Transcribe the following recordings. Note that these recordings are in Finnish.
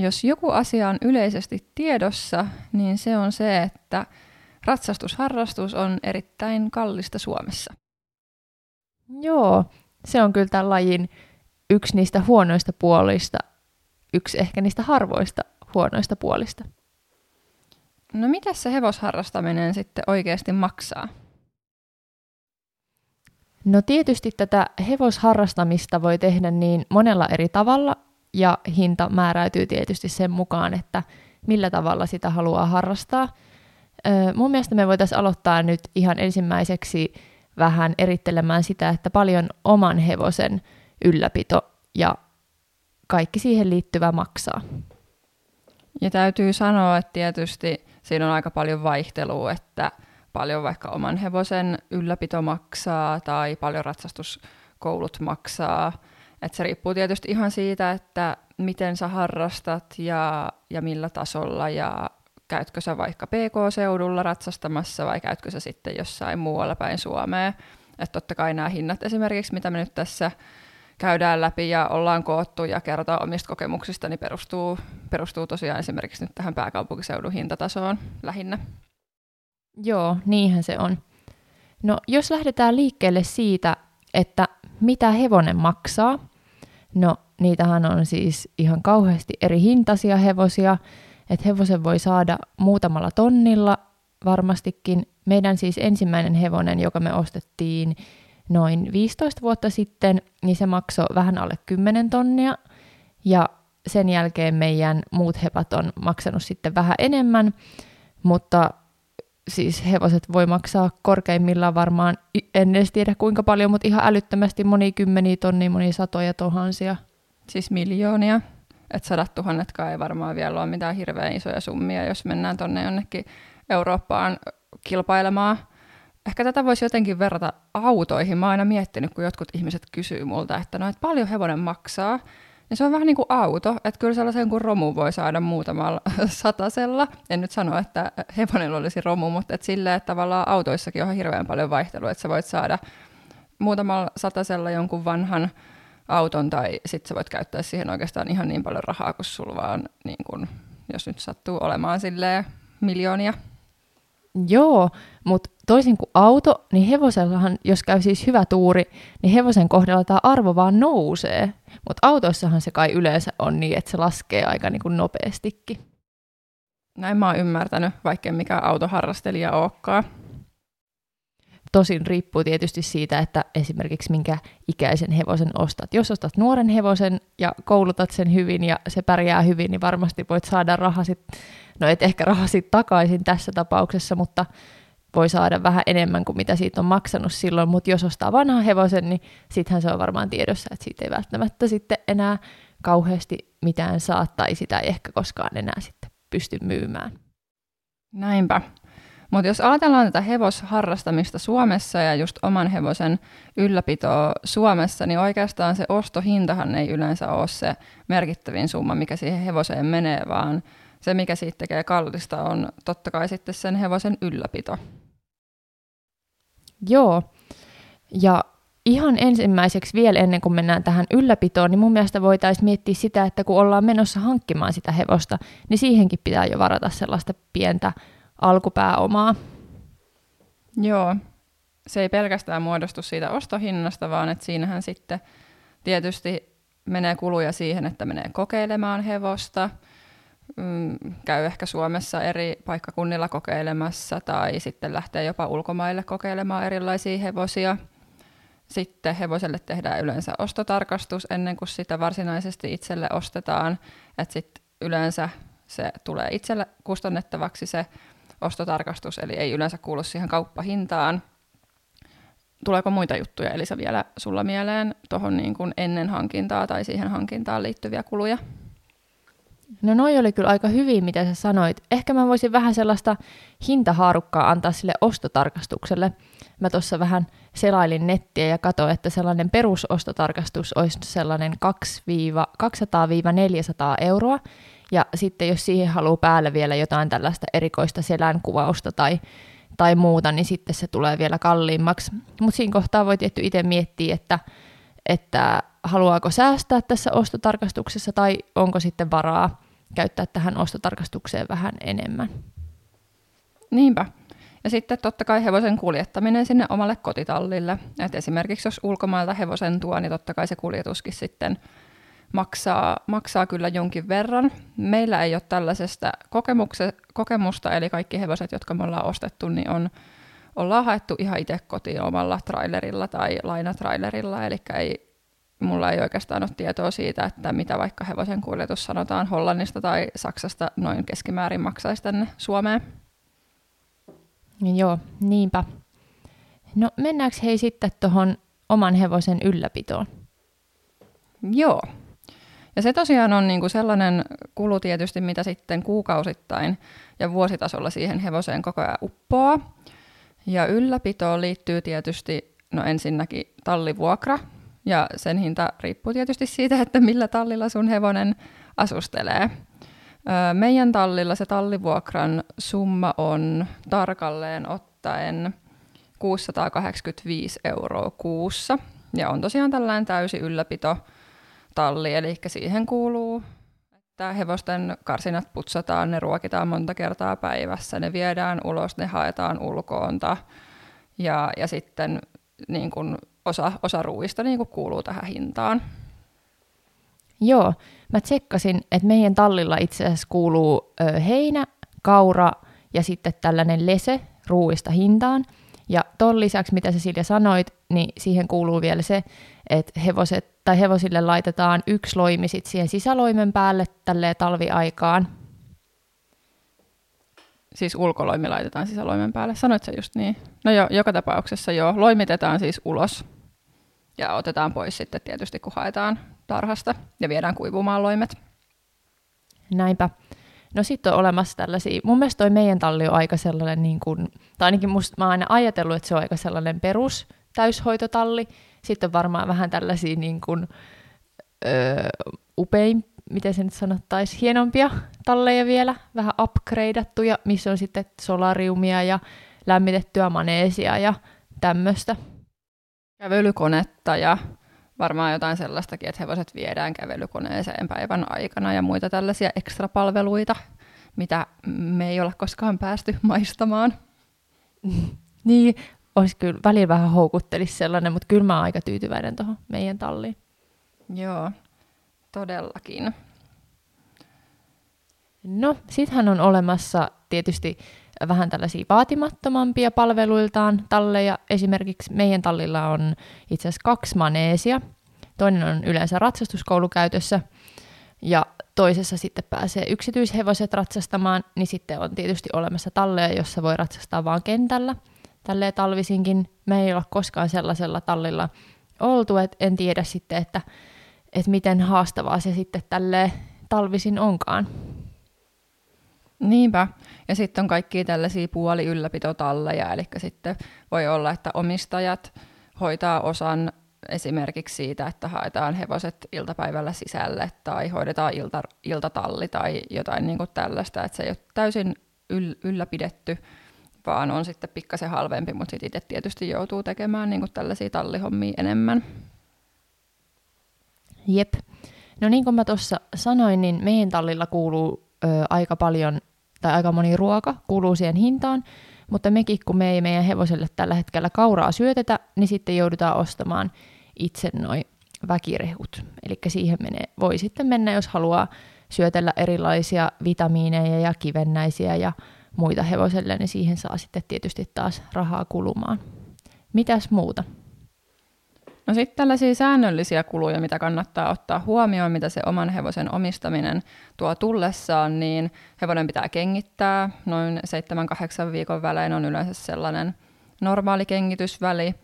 Jos joku asia on yleisesti tiedossa, niin se on se, että ratsastusharrastus on erittäin kallista Suomessa. Joo, se on kyllä tämän lajin yksi niistä huonoista puolista, yksi ehkä niistä harvoista huonoista puolista. No mitä se hevosharrastaminen sitten oikeasti maksaa? No tietysti tätä hevosharrastamista voi tehdä niin monella eri tavalla, ja hinta määräytyy tietysti sen mukaan, että millä tavalla sitä haluaa harrastaa. Mun mielestä me voitaisiin aloittaa nyt ihan ensimmäiseksi vähän erittelemään sitä, että paljon oman hevosen ylläpito ja kaikki siihen liittyvä maksaa. Ja täytyy sanoa, että tietysti siinä on aika paljon vaihtelua, että paljon vaikka oman hevosen ylläpito maksaa tai paljon ratsastuskoulut maksaa. Et se riippuu tietysti ihan siitä, että miten sä harrastat ja, ja millä tasolla ja käytkö sä vaikka PK-seudulla ratsastamassa vai käytkö sä sitten jossain muualla päin Suomea. Että totta kai nämä hinnat esimerkiksi, mitä me nyt tässä käydään läpi ja ollaan koottu ja kertoa omista kokemuksista, niin perustuu, perustuu tosiaan esimerkiksi nyt tähän pääkaupunkiseudun hintatasoon lähinnä. Joo, niinhän se on. No jos lähdetään liikkeelle siitä, että mitä hevonen maksaa, no niitähän on siis ihan kauheasti eri hintaisia hevosia, että hevosen voi saada muutamalla tonnilla varmastikin. Meidän siis ensimmäinen hevonen, joka me ostettiin noin 15 vuotta sitten, niin se maksoi vähän alle 10 tonnia. Ja sen jälkeen meidän muut hepat on maksanut sitten vähän enemmän, mutta siis hevoset voi maksaa korkeimmillaan varmaan, en edes tiedä kuinka paljon, mutta ihan älyttömästi moni kymmeniä tonnia, moni satoja tuhansia. Siis miljoonia. Että sadat tuhannetkaan ei varmaan vielä ole mitään hirveän isoja summia, jos mennään tuonne jonnekin Eurooppaan kilpailemaan. Ehkä tätä voisi jotenkin verrata autoihin. Mä oon aina miettinyt, kun jotkut ihmiset kysyy multa, että no, että paljon hevonen maksaa. Ja se on vähän niin kuin auto, että kyllä sellaisen kuin romu voi saada muutamalla satasella. En nyt sano, että hevonella olisi romu, mutta että silleen, että tavallaan autoissakin on hirveän paljon vaihtelua, että sä voit saada muutamalla satasella jonkun vanhan auton tai sitten sä voit käyttää siihen oikeastaan ihan niin paljon rahaa, kun sulla vaan, niin kun, jos nyt sattuu olemaan silleen miljoonia. Joo, mutta toisin kuin auto, niin hevosellahan, jos käy siis hyvä tuuri, niin hevosen kohdalla tämä arvo vaan nousee. Mutta autoissahan se kai yleensä on niin, että se laskee aika niin kuin nopeastikin. Näin mä oon ymmärtänyt, vaikka mikä autoharrastelija olekaan. Tosin riippuu tietysti siitä, että esimerkiksi minkä ikäisen hevosen ostat. Jos ostat nuoren hevosen ja koulutat sen hyvin ja se pärjää hyvin, niin varmasti voit saada rahasit, no et ehkä rahasit takaisin tässä tapauksessa, mutta voi saada vähän enemmän kuin mitä siitä on maksanut silloin, mutta jos ostaa vanhan hevosen, niin sittenhän se on varmaan tiedossa, että siitä ei välttämättä sitten enää kauheasti mitään saa, tai sitä ei ehkä koskaan enää sitten pysty myymään. Näinpä. Mutta jos ajatellaan tätä hevosharrastamista Suomessa ja just oman hevosen ylläpitoa Suomessa, niin oikeastaan se ostohintahan ei yleensä ole se merkittävin summa, mikä siihen hevoseen menee, vaan se, mikä siitä tekee kallista, on totta kai sitten sen hevosen ylläpito. Joo, ja ihan ensimmäiseksi vielä ennen kuin mennään tähän ylläpitoon, niin mun mielestä voitaisiin miettiä sitä, että kun ollaan menossa hankkimaan sitä hevosta, niin siihenkin pitää jo varata sellaista pientä alkupääomaa. Joo, se ei pelkästään muodostu siitä ostohinnasta, vaan että siinähän sitten tietysti menee kuluja siihen, että menee kokeilemaan hevosta, mm, käy ehkä Suomessa eri paikkakunnilla kokeilemassa tai sitten lähtee jopa ulkomaille kokeilemaan erilaisia hevosia. Sitten hevoselle tehdään yleensä ostotarkastus ennen kuin sitä varsinaisesti itselle ostetaan. että sitten yleensä se tulee itselle kustannettavaksi se ostotarkastus, eli ei yleensä kuulu siihen kauppahintaan. Tuleeko muita juttuja, Elisa, vielä sulla mieleen tuohon niin ennen hankintaa tai siihen hankintaan liittyviä kuluja? No noi oli kyllä aika hyvin, mitä sä sanoit. Ehkä mä voisin vähän sellaista hintahaarukkaa antaa sille ostotarkastukselle. Mä tuossa vähän selailin nettiä ja katsoin, että sellainen perusostotarkastus olisi sellainen 200-400 euroa. Ja sitten jos siihen haluaa päälle vielä jotain tällaista erikoista selänkuvausta tai, tai muuta, niin sitten se tulee vielä kalliimmaksi. Mutta siinä kohtaa voi tietty itse miettiä, että, että haluaako säästää tässä ostotarkastuksessa tai onko sitten varaa käyttää tähän ostotarkastukseen vähän enemmän. Niinpä. Ja sitten totta kai hevosen kuljettaminen sinne omalle kotitallille. Et esimerkiksi jos ulkomailta hevosen tuo, niin totta kai se kuljetuskin sitten maksaa, maksaa kyllä jonkin verran. Meillä ei ole tällaisesta kokemusta, eli kaikki hevoset, jotka me ollaan ostettu, niin on, ollaan haettu ihan itse kotiin omalla trailerilla tai lainatrailerilla, eli ei, mulla ei oikeastaan ole tietoa siitä, että mitä vaikka hevosen kuljetus sanotaan Hollannista tai Saksasta noin keskimäärin maksaisi tänne Suomeen. Joo, niinpä. No mennäänkö hei sitten tuohon oman hevosen ylläpitoon? Joo. Ja se tosiaan on niinku sellainen kulu tietysti, mitä sitten kuukausittain ja vuositasolla siihen hevoseen koko ajan uppoaa. Ja ylläpitoon liittyy tietysti, no ensinnäkin tallivuokra, ja sen hinta riippuu tietysti siitä, että millä tallilla sun hevonen asustelee. Meidän tallilla se tallivuokran summa on tarkalleen ottaen 685 euroa kuussa. Ja on tosiaan tällainen täysi ylläpito talli, eli siihen kuuluu, että hevosten karsinat putsataan, ne ruokitaan monta kertaa päivässä, ne viedään ulos, ne haetaan ulkoonta ja, ja sitten niin kuin osa, osa ruuista niin kuin kuuluu tähän hintaan. Joo, mä tsekkasin, että meidän tallilla itse asiassa kuuluu ö, heinä, kaura ja sitten tällainen lese ruuista hintaan. Ja ton lisäksi, mitä sä Silja sanoit, niin siihen kuuluu vielä se, että hevoset, tai hevosille laitetaan yksi loimi sit siihen sisäloimen päälle tälle talviaikaan. Siis ulkoloimi laitetaan sisäloimen päälle, sanoit sä just niin? No joo, joka tapauksessa joo, loimitetaan siis ulos ja otetaan pois sitten tietysti, kun haetaan tarhasta ja viedään kuivumaan loimet. Näinpä. No sitten on olemassa tällaisia, mun mielestä toi meidän talli on aika sellainen, niin kuin, tai ainakin musta mä oon aina ajatellut, että se on aika sellainen perus täyshoitotalli. Sitten on varmaan vähän tällaisia niin kuin, öö, upein, miten se nyt sanottaisiin, hienompia talleja vielä, vähän upgradeattuja, missä on sitten solariumia ja lämmitettyä maneesia ja tämmöistä. Kävelykonetta ja varmaan jotain sellaistakin, että hevoset viedään kävelykoneeseen päivän aikana ja muita tällaisia ekstrapalveluita, mitä me ei olla koskaan päästy maistamaan. niin, olisi kyllä välillä vähän houkuttelisi sellainen, mutta kyllä mä oon aika tyytyväinen tuohon meidän talliin. Joo, todellakin. No, sittenhän on olemassa tietysti vähän tällaisia vaatimattomampia palveluiltaan talleja. Esimerkiksi meidän tallilla on itse asiassa kaksi maneesia. Toinen on yleensä ratsastuskoulukäytössä ja toisessa sitten pääsee yksityishevoset ratsastamaan, niin sitten on tietysti olemassa talleja, jossa voi ratsastaa vaan kentällä. Tälleen talvisinkin me ei olla koskaan sellaisella tallilla oltu, että en tiedä sitten, että, että miten haastavaa se sitten tälle talvisin onkaan. Niinpä. Ja sitten on kaikki tällaisia puoli-ylläpitotalleja, eli sitten voi olla, että omistajat hoitaa osan esimerkiksi siitä, että haetaan hevoset iltapäivällä sisälle tai hoidetaan ilta, iltatalli tai jotain niin kuin tällaista, että se ei ole täysin yl, ylläpidetty, vaan on sitten pikkasen halvempi, mutta sitten itse tietysti joutuu tekemään niin kuin tällaisia tallihommia enemmän. Jep. No niin kuin mä tuossa sanoin, niin meidän tallilla kuuluu ö, aika paljon tai aika moni ruoka kuuluu siihen hintaan, mutta mekin, kun me ei meidän hevoselle tällä hetkellä kauraa syötetä, niin sitten joudutaan ostamaan itse noin väkirehut. Eli siihen menee, voi sitten mennä, jos haluaa syötellä erilaisia vitamiineja ja kivennäisiä ja muita hevoselle, niin siihen saa sitten tietysti taas rahaa kulumaan. Mitäs muuta? No sitten tällaisia säännöllisiä kuluja, mitä kannattaa ottaa huomioon, mitä se oman hevosen omistaminen tuo tullessaan, niin hevonen pitää kengittää. Noin 7-8 viikon välein on yleensä sellainen normaali kengitysväli.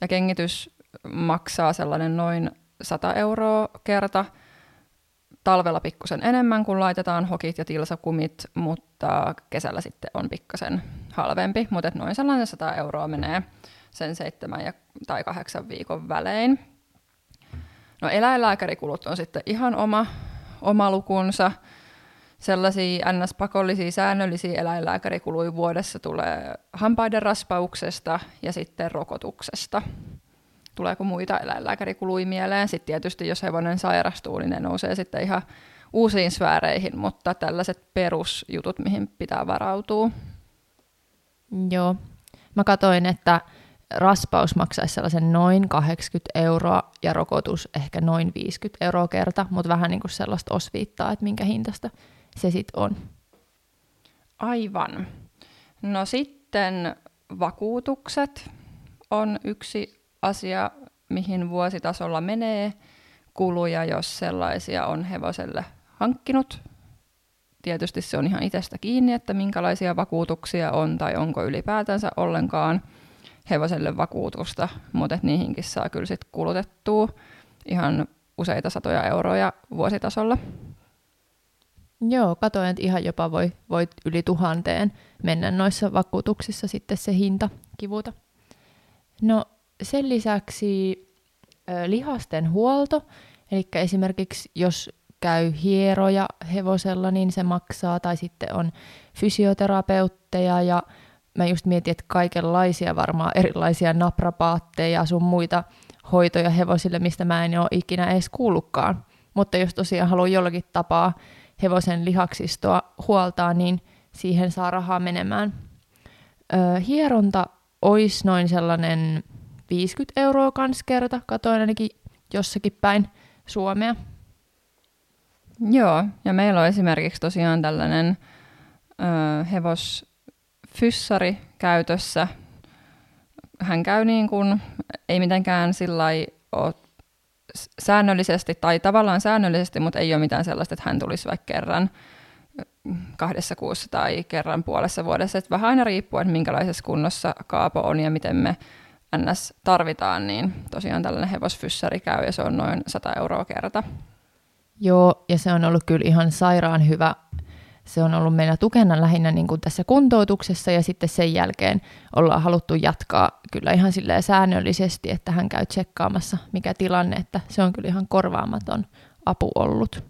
Ja kengitys maksaa sellainen noin 100 euroa kerta talvella pikkusen enemmän, kun laitetaan hokit ja tilsakumit, mutta kesällä sitten on pikkasen halvempi, mutta noin sellainen 100 euroa menee sen seitsemän ja, tai kahdeksan viikon välein. No eläinlääkärikulut on sitten ihan oma, oma lukunsa. Sellaisia ns-pakollisia säännöllisiä eläinlääkärikuluja vuodessa tulee hampaiden raspauksesta ja sitten rokotuksesta. Tuleeko muita eläinlääkärikuluja mieleen? Sitten tietysti jos hevonen sairastuu, niin ne nousee sitten ihan uusiin sfääreihin, mutta tällaiset perusjutut, mihin pitää varautua. Joo. Mä katoin, että raspaus maksaisi sellaisen noin 80 euroa ja rokotus ehkä noin 50 euroa kerta, mutta vähän niin kuin sellaista osviittaa, että minkä hintasta se sitten on. Aivan. No sitten vakuutukset on yksi asia, mihin vuositasolla menee kuluja, jos sellaisia on hevoselle hankkinut. Tietysti se on ihan itsestä kiinni, että minkälaisia vakuutuksia on tai onko ylipäätänsä ollenkaan hevoselle vakuutusta, mutta niihinkin saa kyllä sit kulutettua ihan useita satoja euroja vuositasolla. Joo, katoin, että ihan jopa voi, voi yli tuhanteen mennä noissa vakuutuksissa sitten se hinta kivuta. No sen lisäksi ö, lihasten huolto, eli esimerkiksi jos käy hieroja hevosella, niin se maksaa, tai sitten on fysioterapeutteja ja mä just mietin, että kaikenlaisia varmaan erilaisia naprapaatteja sun muita hoitoja hevosille, mistä mä en ole ikinä edes kuullutkaan. Mutta jos tosiaan haluaa jollakin tapaa hevosen lihaksistoa huoltaa, niin siihen saa rahaa menemään. Öö, hieronta olisi noin sellainen 50 euroa kans kerta, katoin ainakin jossakin päin Suomea. Joo, ja meillä on esimerkiksi tosiaan tällainen ö, hevosfyssari käytössä. Hän käy niin kuin, ei mitenkään sillä säännöllisesti tai tavallaan säännöllisesti, mutta ei ole mitään sellaista, että hän tulisi vaikka kerran kahdessa kuussa tai kerran puolessa vuodessa. Että vähän aina riippuen, että minkälaisessa kunnossa kaapo on ja miten me NS tarvitaan, niin tosiaan tällainen hevosfyssari käy ja se on noin 100 euroa kerta. Joo, ja se on ollut kyllä ihan sairaan hyvä. Se on ollut meillä tukena lähinnä niin kuin tässä kuntoutuksessa ja sitten sen jälkeen ollaan haluttu jatkaa kyllä ihan silleen säännöllisesti, että hän käy tsekkaamassa mikä tilanne, että se on kyllä ihan korvaamaton apu ollut.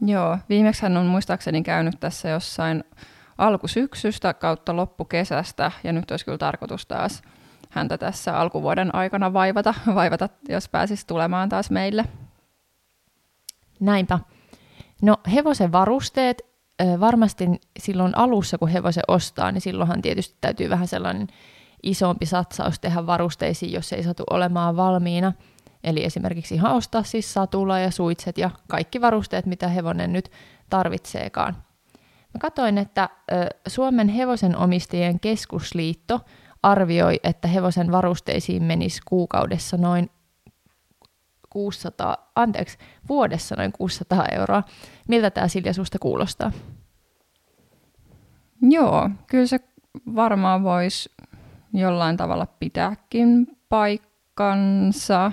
Joo, viimeksi hän on muistaakseni käynyt tässä jossain alkusyksystä kautta loppukesästä ja nyt olisi kyllä tarkoitus taas häntä tässä alkuvuoden aikana vaivata, vaivata jos pääsisi tulemaan taas meille. Näinpä. No hevosen varusteet, varmasti silloin alussa kun hevosen ostaa, niin silloinhan tietysti täytyy vähän sellainen isompi satsaus tehdä varusteisiin, jos ei satu olemaan valmiina. Eli esimerkiksi ihan ostaa siis satula ja suitset ja kaikki varusteet, mitä hevonen nyt tarvitseekaan. Mä katsoin, että Suomen hevosen omistajien keskusliitto arvioi, että hevosen varusteisiin menisi kuukaudessa noin 600, anteeksi, vuodessa noin 600 euroa. Miltä tämä Silja susta kuulostaa? Joo, kyllä se varmaan voisi jollain tavalla pitääkin paikkansa.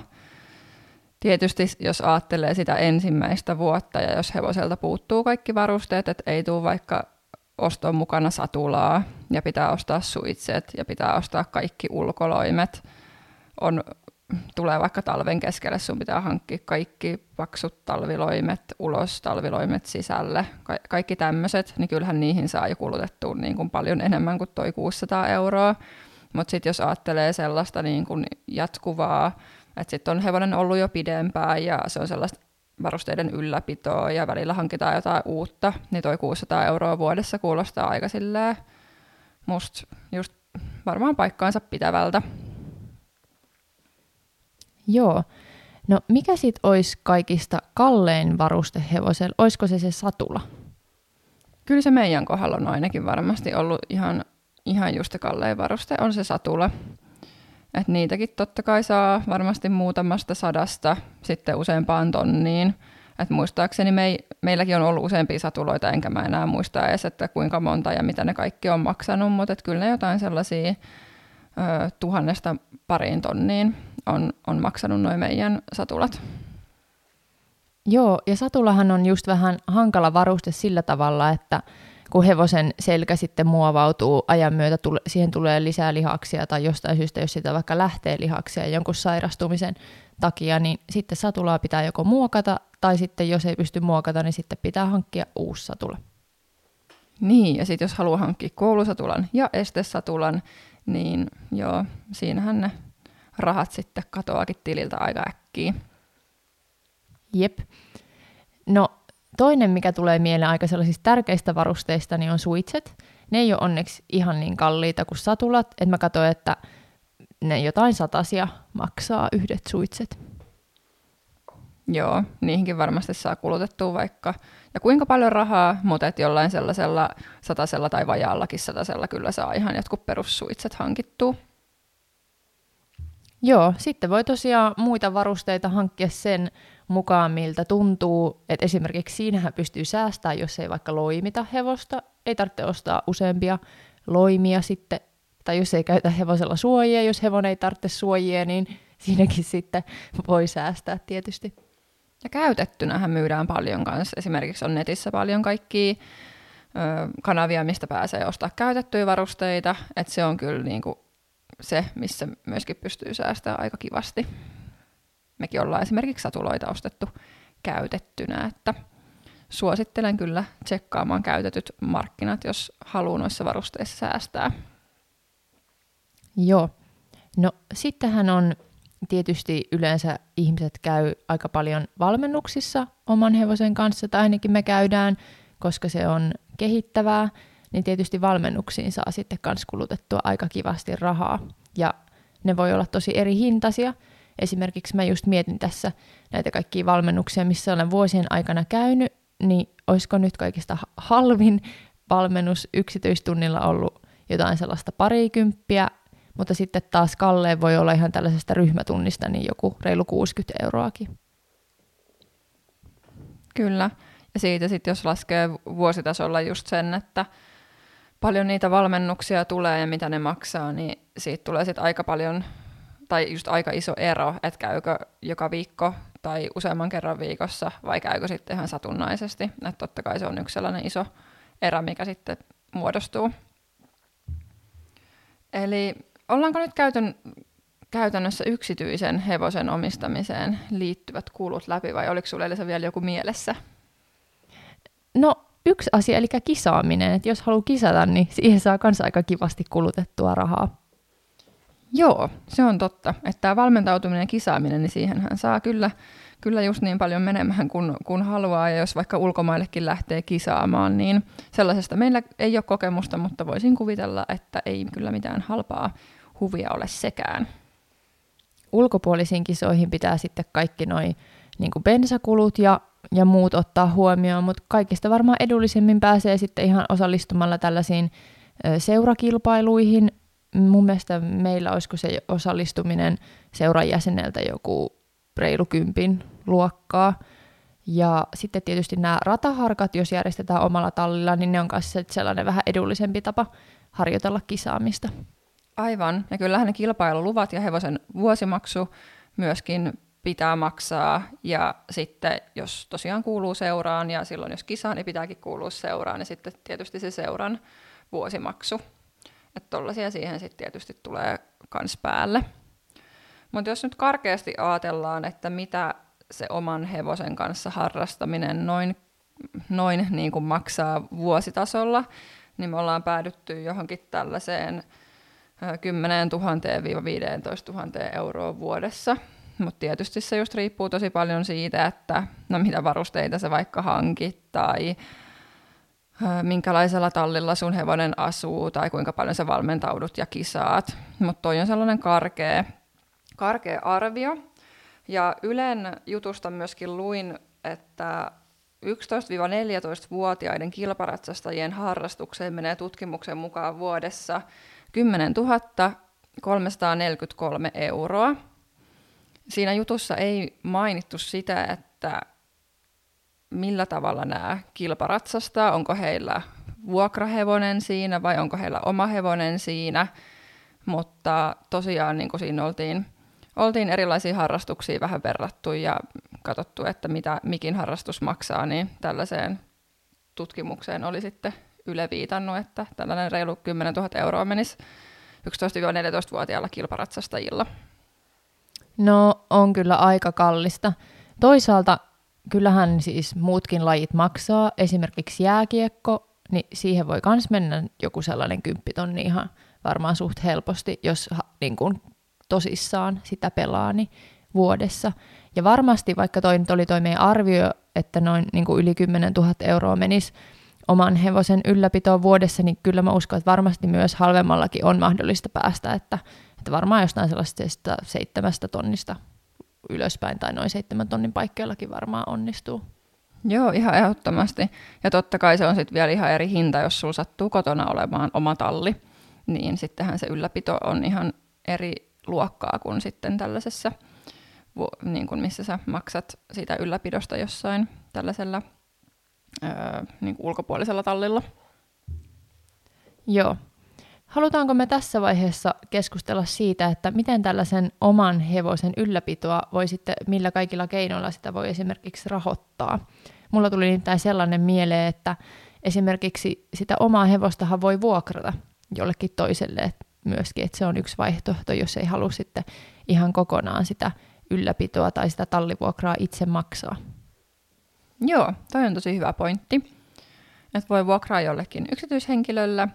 Tietysti jos ajattelee sitä ensimmäistä vuotta ja jos hevoselta puuttuu kaikki varusteet, että ei tule vaikka oston mukana satulaa ja pitää ostaa suitset ja pitää ostaa kaikki ulkoloimet, on tulee vaikka talven keskelle, sun pitää hankkia kaikki paksut talviloimet ulos, talviloimet sisälle, Ka- kaikki tämmöiset, niin kyllähän niihin saa jo kulutettua niin kuin paljon enemmän kuin toi 600 euroa. Mutta sitten jos ajattelee sellaista niin kuin jatkuvaa, että sitten on hevonen ollut jo pidempään ja se on sellaista varusteiden ylläpitoa ja välillä hankitaan jotain uutta, niin toi 600 euroa vuodessa kuulostaa aika silleen musta just varmaan paikkaansa pitävältä. Joo. No mikä sitten olisi kaikista kallein varuste hevosella? Olisiko se se satula? Kyllä se meidän kohdalla on ainakin varmasti ollut ihan, ihan just kallein varuste, on se satula. Et niitäkin totta kai saa varmasti muutamasta sadasta sitten useampaan tonniin. Et muistaakseni me, meilläkin on ollut useampia satuloita, enkä mä enää muista edes, että kuinka monta ja mitä ne kaikki on maksanut, mutta kyllä ne jotain sellaisia ö, tuhannesta pariin tonniin on, on maksanut noin meidän satulat. Joo, ja satulahan on just vähän hankala varuste sillä tavalla, että kun hevosen selkä sitten muovautuu ajan myötä, tule, siihen tulee lisää lihaksia tai jostain syystä, jos sitä vaikka lähtee lihaksia jonkun sairastumisen takia, niin sitten satulaa pitää joko muokata tai sitten jos ei pysty muokata, niin sitten pitää hankkia uusi satula. Niin, ja sitten jos haluaa hankkia koulusatulan ja estesatulan, niin joo, siinähän ne rahat sitten katoakin tililtä aika äkkiä. Jep. No toinen, mikä tulee mieleen aika sellaisista tärkeistä varusteista, niin on suitset. Ne ei ole onneksi ihan niin kalliita kuin satulat, että mä katsoin, että ne jotain satasia maksaa yhdet suitset. Joo, niihinkin varmasti saa kulutettua vaikka ja kuinka paljon rahaa, mutta et jollain sellaisella satasella tai vajaallakin satasella kyllä saa ihan jotkut perussuitset hankittua. Joo, sitten voi tosiaan muita varusteita hankkia sen mukaan, miltä tuntuu. että esimerkiksi siinähän pystyy säästämään, jos ei vaikka loimita hevosta. Ei tarvitse ostaa useampia loimia sitten. Tai jos ei käytä hevosella suojia, jos hevon ei tarvitse suojia, niin siinäkin sitten voi säästää tietysti. Ja käytettynähän myydään paljon kanssa. Esimerkiksi on netissä paljon kaikkia kanavia, mistä pääsee ostaa käytettyjä varusteita. Että se on kyllä kuin se, missä myöskin pystyy säästämään aika kivasti. Mekin ollaan esimerkiksi satuloita ostettu käytettynä, että suosittelen kyllä tsekkaamaan käytetyt markkinat, jos haluaa noissa varusteissa säästää. Joo. No sittenhän on tietysti yleensä ihmiset käy aika paljon valmennuksissa oman hevosen kanssa, tai ainakin me käydään, koska se on kehittävää, niin tietysti valmennuksiin saa sitten kans kulutettua aika kivasti rahaa. Ja ne voi olla tosi eri hintaisia. Esimerkiksi mä just mietin tässä näitä kaikkia valmennuksia, missä olen vuosien aikana käynyt, niin olisiko nyt kaikista halvin valmennus yksityistunnilla ollut jotain sellaista parikymppiä, mutta sitten taas kalleen voi olla ihan tällaisesta ryhmätunnista niin joku reilu 60 euroakin. Kyllä. Ja siitä sitten jos laskee vuositasolla just sen, että paljon niitä valmennuksia tulee ja mitä ne maksaa, niin siitä tulee sitten aika paljon, tai just aika iso ero, että käykö joka viikko tai useamman kerran viikossa vai käykö sitten ihan satunnaisesti. Että totta kai se on yksi sellainen iso erä, mikä sitten muodostuu. Eli ollaanko nyt käytön, käytännössä yksityisen hevosen omistamiseen liittyvät kulut läpi vai oliko sinulla Elisa vielä joku mielessä? No yksi asia, eli kisaaminen. Että jos haluaa kisata, niin siihen saa myös aika kivasti kulutettua rahaa. Joo, se on totta. Että tämä valmentautuminen ja kisaaminen, niin siihenhän saa kyllä, kyllä just niin paljon menemään kuin, kuin haluaa. Ja jos vaikka ulkomaillekin lähtee kisaamaan, niin sellaisesta meillä ei ole kokemusta, mutta voisin kuvitella, että ei kyllä mitään halpaa huvia ole sekään. Ulkopuolisiin kisoihin pitää sitten kaikki noin niin bensakulut ja, ja muut ottaa huomioon, mutta kaikista varmaan edullisemmin pääsee sitten ihan osallistumalla tällaisiin seurakilpailuihin. Mun mielestä meillä olisiko se osallistuminen seuran jäseneltä joku reilu kympin luokkaa. Ja sitten tietysti nämä rataharkat, jos järjestetään omalla tallilla, niin ne on myös sellainen vähän edullisempi tapa harjoitella kisaamista. Aivan, ja kyllähän ne kilpailuluvat ja hevosen vuosimaksu myöskin pitää maksaa, ja sitten jos tosiaan kuuluu seuraan, ja silloin jos kisaa, niin pitääkin kuulua seuraan, ja sitten tietysti se seuran vuosimaksu. Että tollaisia siihen sitten tietysti tulee kans päälle. Mutta jos nyt karkeasti ajatellaan, että mitä se oman hevosen kanssa harrastaminen noin, noin niin kuin maksaa vuositasolla, niin me ollaan päädytty johonkin tällaiseen 10 000-15 000 euroa vuodessa. Mutta tietysti se just riippuu tosi paljon siitä, että no mitä varusteita sä vaikka hankit tai minkälaisella tallilla sun hevonen asuu tai kuinka paljon sä valmentaudut ja kisaat. Mutta toi on sellainen karkea, karkea arvio. Ja Ylen jutusta myöskin luin, että 11-14-vuotiaiden kilparatsastajien harrastukseen menee tutkimuksen mukaan vuodessa 10 343 euroa. Siinä jutussa ei mainittu sitä, että millä tavalla nämä kilparatsastaa, onko heillä vuokrahevonen siinä vai onko heillä oma hevonen siinä, mutta tosiaan niin kuin siinä oltiin, oltiin erilaisia harrastuksia vähän verrattu ja katsottu, että mitä mikin harrastus maksaa, niin tällaiseen tutkimukseen oli sitten Yle viitannut, että tällainen reilu 10 000 euroa menisi 11-14-vuotiailla kilparatsastajilla. No on kyllä aika kallista. Toisaalta kyllähän siis muutkin lajit maksaa, esimerkiksi jääkiekko, niin siihen voi myös mennä joku sellainen kymppitonni ihan varmaan suht helposti, jos niin kuin tosissaan sitä pelaa niin vuodessa. Ja varmasti, vaikka toi nyt oli toi meidän arvio, että noin niin kuin yli 10 000 euroa menisi oman hevosen ylläpitoon vuodessa, niin kyllä mä uskon, että varmasti myös halvemmallakin on mahdollista päästä, että, että varmaan jostain sellaisesta seitsemästä tonnista ylöspäin tai noin seitsemän tonnin paikkeillakin varmaan onnistuu. Joo, ihan ehdottomasti. Ja totta kai se on sitten vielä ihan eri hinta, jos sulla sattuu kotona olemaan oma talli, niin sittenhän se ylläpito on ihan eri luokkaa kuin sitten tällaisessa, niin kuin missä sä maksat siitä ylläpidosta jossain tällaisella öö, niin kuin ulkopuolisella tallilla. Joo. Halutaanko me tässä vaiheessa keskustella siitä, että miten tällaisen oman hevosen ylläpitoa voi sitten, millä kaikilla keinoilla sitä voi esimerkiksi rahoittaa? Mulla tuli nimittäin sellainen mieleen, että esimerkiksi sitä omaa hevostahan voi vuokrata jollekin toiselle myöskin, että se on yksi vaihtoehto, jos ei halua sitten ihan kokonaan sitä ylläpitoa tai sitä tallivuokraa itse maksaa. Joo, toi on tosi hyvä pointti. Että voi vuokraa jollekin yksityishenkilöllä,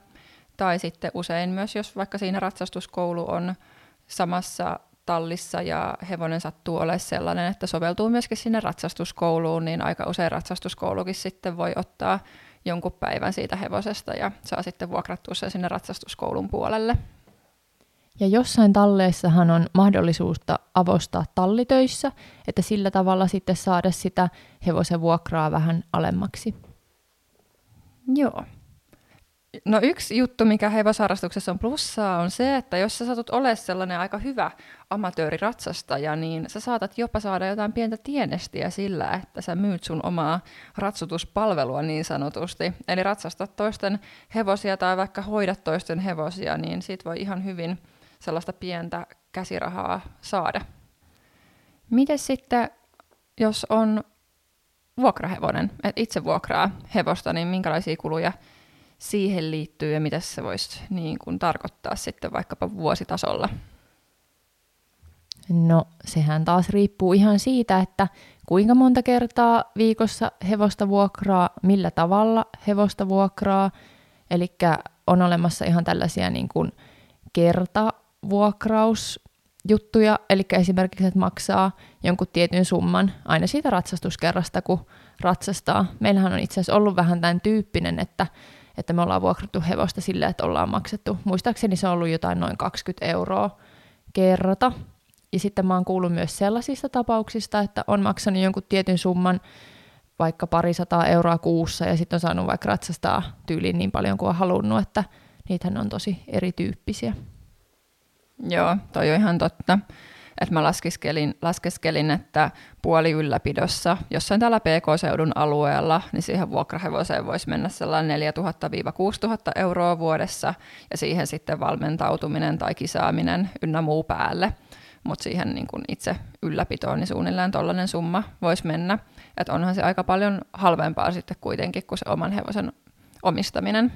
tai sitten usein myös, jos vaikka siinä ratsastuskoulu on samassa tallissa ja hevonen sattuu olemaan sellainen, että soveltuu myöskin sinne ratsastuskouluun, niin aika usein ratsastuskoulukin sitten voi ottaa jonkun päivän siitä hevosesta ja saa sitten vuokrattua sen sinne ratsastuskoulun puolelle. Ja jossain talleissahan on mahdollisuutta avostaa tallitöissä, että sillä tavalla sitten saada sitä hevosen vuokraa vähän alemmaksi. Joo. No yksi juttu, mikä hevosharrastuksessa on plussaa, on se, että jos sä satut ole sellainen aika hyvä amatööriratsastaja, niin sä saatat jopa saada jotain pientä tienestiä sillä, että sä myyt sun omaa ratsutuspalvelua niin sanotusti. Eli ratsastat toisten hevosia tai vaikka hoidat toisten hevosia, niin siitä voi ihan hyvin sellaista pientä käsirahaa saada. Miten sitten, jos on vuokrahevonen, että itse vuokraa hevosta, niin minkälaisia kuluja siihen liittyy ja mitä se voisi niin kuin tarkoittaa sitten vaikkapa vuositasolla? No sehän taas riippuu ihan siitä, että kuinka monta kertaa viikossa hevosta vuokraa, millä tavalla hevosta vuokraa. Eli on olemassa ihan tällaisia niin kuin kertavuokrausjuttuja, eli esimerkiksi, että maksaa jonkun tietyn summan aina siitä ratsastuskerrasta, kun ratsastaa. Meillähän on itse asiassa ollut vähän tämän tyyppinen, että että me ollaan vuokrattu hevosta sillä, että ollaan maksettu. Muistaakseni se on ollut jotain noin 20 euroa kerrata. Ja sitten mä oon kuullut myös sellaisista tapauksista, että on maksanut jonkun tietyn summan, vaikka parisataa euroa kuussa, ja sitten on saanut vaikka ratsastaa tyyliin niin paljon kuin on halunnut, että niitähän on tosi erityyppisiä. Joo, toi on ihan totta että mä laskeskelin, laskeskelin, että puoli ylläpidossa jossain täällä PK-seudun alueella, niin siihen vuokrahevoseen voisi mennä sellainen 4000-6000 euroa vuodessa, ja siihen sitten valmentautuminen tai kisaaminen ynnä muu päälle. Mutta siihen niin kun itse ylläpitoon, niin suunnilleen tollainen summa voisi mennä. Että onhan se aika paljon halvempaa sitten kuitenkin kuin se oman hevosen omistaminen.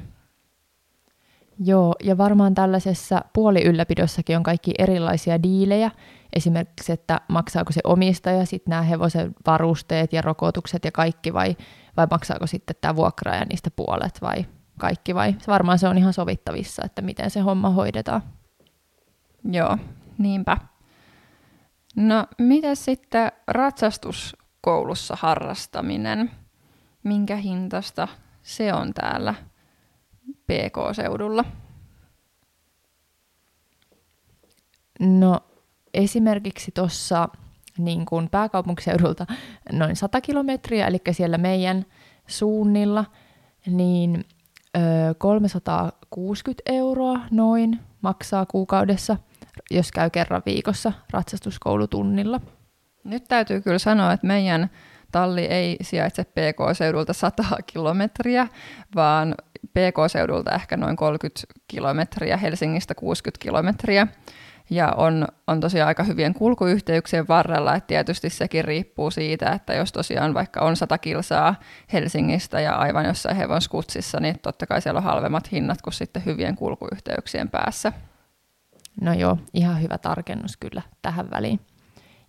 Joo, ja varmaan tällaisessa puoliylläpidossakin on kaikki erilaisia diilejä, esimerkiksi, että maksaako se omistaja sitten nämä hevosen varusteet ja rokotukset ja kaikki, vai, vai maksaako sitten tämä vuokraaja niistä puolet vai kaikki, vai varmaan se on ihan sovittavissa, että miten se homma hoidetaan. Joo, niinpä. No, miten sitten ratsastuskoulussa harrastaminen? Minkä hintasta se on täällä PK-seudulla? No esimerkiksi tuossa niin kuin pääkaupunkiseudulta noin 100 kilometriä, eli siellä meidän suunnilla, niin ö, 360 euroa noin maksaa kuukaudessa, jos käy kerran viikossa ratsastuskoulutunnilla. Nyt täytyy kyllä sanoa, että meidän talli ei sijaitse PK-seudulta 100 kilometriä, vaan PK-seudulta ehkä noin 30 kilometriä, Helsingistä 60 kilometriä. Ja on, on tosiaan aika hyvien kulkuyhteyksien varrella, että tietysti sekin riippuu siitä, että jos tosiaan vaikka on 100 kilsaa Helsingistä ja aivan jossain hevonskutsissa, niin totta kai siellä on halvemmat hinnat kuin sitten hyvien kulkuyhteyksien päässä. No joo, ihan hyvä tarkennus kyllä tähän väliin.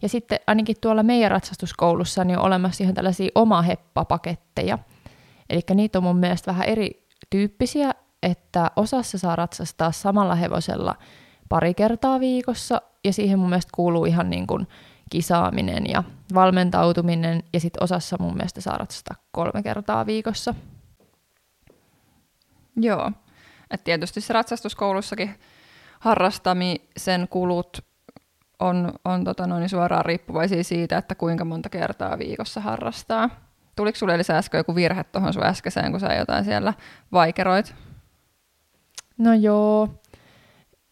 Ja sitten ainakin tuolla meidän ratsastuskoulussa niin on olemassa ihan tällaisia oma heppapaketteja. Eli niitä on mun mielestä vähän erityyppisiä, että osassa saa ratsastaa samalla hevosella pari kertaa viikossa, ja siihen mun mielestä kuuluu ihan niin kuin kisaaminen ja valmentautuminen, ja sitten osassa mun mielestä saa ratsastaa kolme kertaa viikossa. Joo, että tietysti se ratsastuskoulussakin harrastamisen kulut on, on tota noin, suoraan riippuvaisia siitä, että kuinka monta kertaa viikossa harrastaa. Tuliko sinulle lisää äsken joku virhe tuohon sun äskeiseen, kun sä jotain siellä vaikeroit? No joo.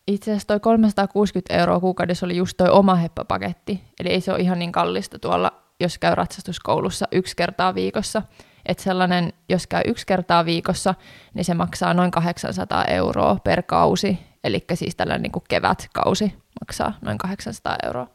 Itse asiassa toi 360 euroa kuukaudessa oli just toi oma heppapaketti. Eli ei se ole ihan niin kallista tuolla, jos käy ratsastuskoulussa yksi kertaa viikossa. Että sellainen, jos käy yksi kertaa viikossa, niin se maksaa noin 800 euroa per kausi. Eli siis tällainen niin kuin kevätkausi maksaa noin 800 euroa.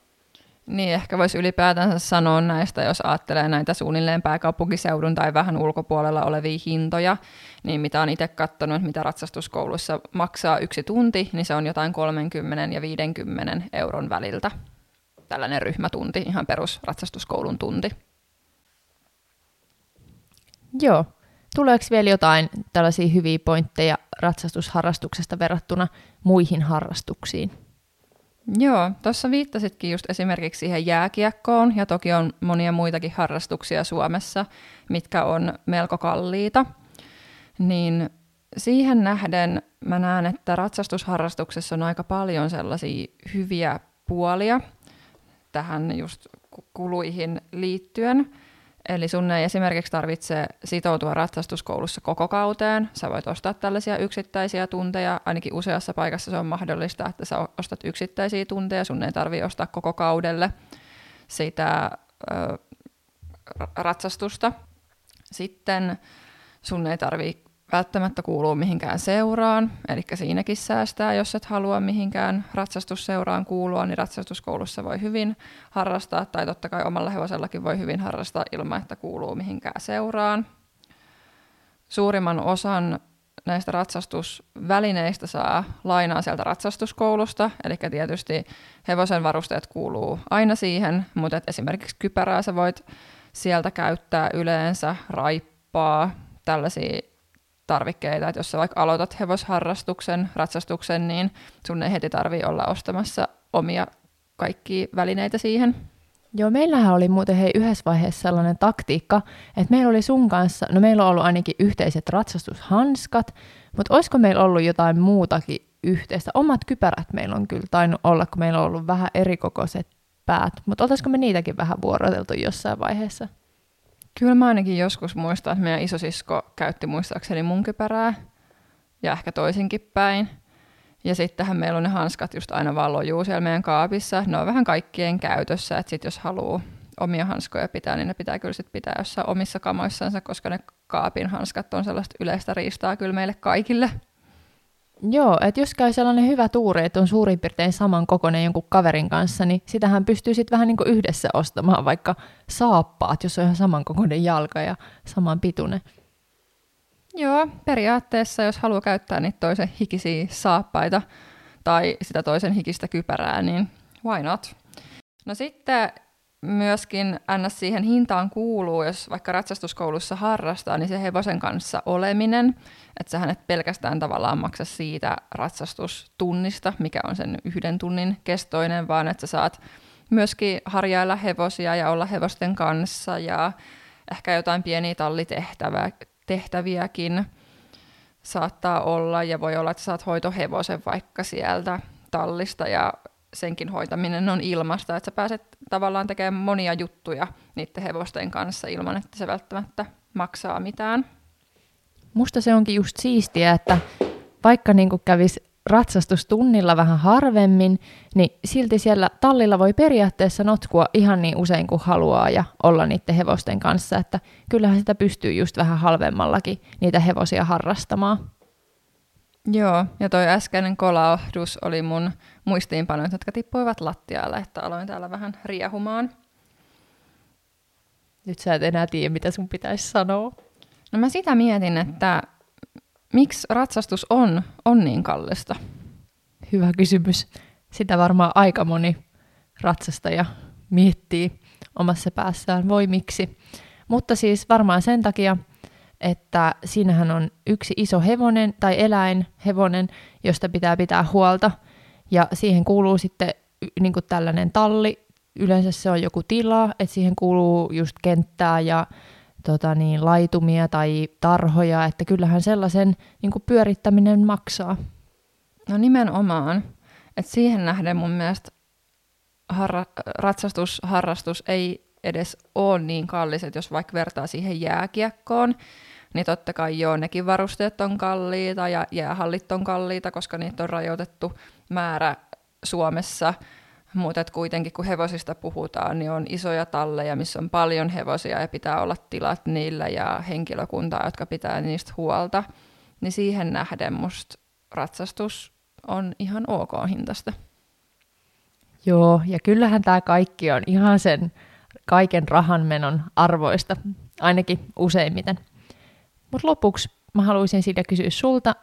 Niin, ehkä voisi ylipäätänsä sanoa näistä, jos ajattelee näitä suunnilleen pääkaupunkiseudun tai vähän ulkopuolella olevia hintoja, niin mitä on itse katsonut, mitä ratsastuskoulussa maksaa yksi tunti, niin se on jotain 30 ja 50 euron väliltä. Tällainen ryhmätunti, ihan perus ratsastuskoulun tunti. Joo. Tuleeko vielä jotain tällaisia hyviä pointteja ratsastusharrastuksesta verrattuna muihin harrastuksiin? Joo, tuossa viittasitkin just esimerkiksi siihen jääkiekkoon, ja toki on monia muitakin harrastuksia Suomessa, mitkä on melko kalliita. Niin siihen nähden mä näen, että ratsastusharrastuksessa on aika paljon sellaisia hyviä puolia tähän just kuluihin liittyen. Eli sun ei esimerkiksi tarvitse sitoutua ratsastuskoulussa koko kauteen. Sä voit ostaa tällaisia yksittäisiä tunteja. Ainakin useassa paikassa se on mahdollista, että sä ostat yksittäisiä tunteja. Sun ei tarvitse ostaa koko kaudelle sitä ö, ratsastusta. Sitten sun ei tarvitse välttämättä kuuluu mihinkään seuraan, eli siinäkin säästää, jos et halua mihinkään ratsastusseuraan kuulua, niin ratsastuskoulussa voi hyvin harrastaa, tai totta kai omalla hevosellakin voi hyvin harrastaa ilman, että kuuluu mihinkään seuraan. Suurimman osan näistä ratsastusvälineistä saa lainaa sieltä ratsastuskoulusta, eli tietysti hevosen varusteet kuuluu aina siihen, mutta et esimerkiksi kypärää sä voit sieltä käyttää yleensä, raippaa, tällaisia tarvikkeita, että jos sä vaikka aloitat hevosharrastuksen, ratsastuksen, niin sun ei heti tarvi olla ostamassa omia kaikkia välineitä siihen. Joo, meillähän oli muuten hei yhdessä vaiheessa sellainen taktiikka, että meillä oli sun kanssa, no meillä on ollut ainakin yhteiset ratsastushanskat, mutta olisiko meillä ollut jotain muutakin yhteistä? Omat kypärät meillä on kyllä tainnut olla, kun meillä on ollut vähän erikokoiset päät, mutta oltaisiko me niitäkin vähän vuoroteltu jossain vaiheessa? Kyllä mä ainakin joskus muistan, että meidän isosisko käytti muistaakseni mun kypärää ja ehkä toisinkin päin. Ja sittenhän meillä on ne hanskat just aina vaan lojuu siellä meidän kaapissa. Ne on vähän kaikkien käytössä, että sit jos haluaa omia hanskoja pitää, niin ne pitää kyllä sit pitää jossain omissa kamoissansa, koska ne kaapin hanskat on sellaista yleistä riistaa kyllä meille kaikille. Joo, että jos käy sellainen hyvä tuuri, että on suurin piirtein saman kokoinen jonkun kaverin kanssa, niin sitähän pystyy sitten vähän niin kuin yhdessä ostamaan vaikka saappaat, jos on ihan saman kokoinen jalka ja saman pituinen. Joo, periaatteessa jos haluaa käyttää niitä toisen hikisiä saappaita tai sitä toisen hikistä kypärää, niin why not? No sitten myöskin ns. siihen hintaan kuuluu, jos vaikka ratsastuskoulussa harrastaa, niin se hevosen kanssa oleminen, että sähän et pelkästään tavallaan maksa siitä ratsastustunnista, mikä on sen yhden tunnin kestoinen, vaan että sä saat myöskin harjailla hevosia ja olla hevosten kanssa ja ehkä jotain pieniä tallitehtäviäkin saattaa olla ja voi olla, että saat hoitohevosen vaikka sieltä tallista ja senkin hoitaminen on ilmasta, että sä pääset tavallaan tekemään monia juttuja niiden hevosten kanssa ilman, että se välttämättä maksaa mitään. Musta se onkin just siistiä, että vaikka niin kävisi ratsastustunnilla vähän harvemmin, niin silti siellä tallilla voi periaatteessa notkua ihan niin usein kuin haluaa ja olla niiden hevosten kanssa, että kyllähän sitä pystyy just vähän halvemmallakin niitä hevosia harrastamaan. Joo, ja toi äskeinen kolahdus oli mun muistiinpanot, jotka tippuivat lattialle, että aloin täällä vähän riehumaan. Nyt sä et enää tiedä, mitä sun pitäisi sanoa. No mä sitä mietin, että miksi ratsastus on, on niin kallista? Hyvä kysymys. Sitä varmaan aika moni ratsastaja miettii omassa päässään, voi miksi. Mutta siis varmaan sen takia, että siinähän on yksi iso hevonen tai eläin, hevonen, josta pitää pitää huolta. Ja siihen kuuluu sitten niin kuin tällainen talli, yleensä se on joku tila, että siihen kuuluu just kenttää ja tota niin, laitumia tai tarhoja, että kyllähän sellaisen niin kuin pyörittäminen maksaa. No nimenomaan. että siihen nähden mun mielestä harra, ratsastusharrastus ei edes ole niin kallis, että jos vaikka vertaa siihen jääkiekkoon, niin totta kai joo, nekin varusteet on kalliita ja jäähallit on kalliita, koska niitä on rajoitettu määrä Suomessa. Mutta kuitenkin kun hevosista puhutaan, niin on isoja talleja, missä on paljon hevosia ja pitää olla tilat niillä ja henkilökuntaa, jotka pitää niistä huolta. Niin siihen nähden musta ratsastus on ihan ok hintasta. Joo, ja kyllähän tämä kaikki on ihan sen kaiken rahanmenon arvoista, ainakin useimmiten. Mutta lopuksi mä haluaisin siitä kysyä sulta,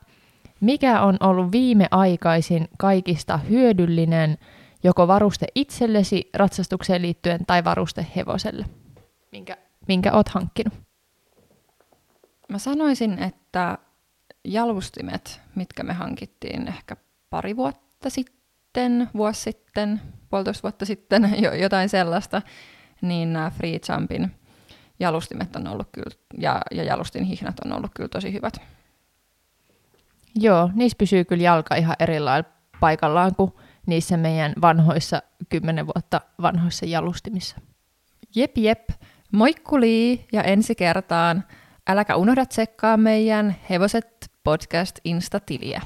mikä on ollut viimeaikaisin kaikista hyödyllinen joko varuste itsellesi ratsastukseen liittyen tai varuste hevoselle, minkä, minkä oot hankkinut? Mä sanoisin, että jalustimet, mitkä me hankittiin ehkä pari vuotta sitten, vuosi sitten, puolitoista vuotta sitten, jo, jotain sellaista, niin nämä Free Jumpin jalustimet on ollut kyllä, ja, ja jalustin hihnat on ollut kyllä tosi hyvät. Joo, niissä pysyy kyllä jalka ihan eri lailla paikallaan kuin niissä meidän vanhoissa, kymmenen vuotta vanhoissa jalustimissa. Jep, jep. Moikkuli ja ensi kertaan. Äläkä unohda tsekkaa meidän Hevoset podcast Insta-tiliä.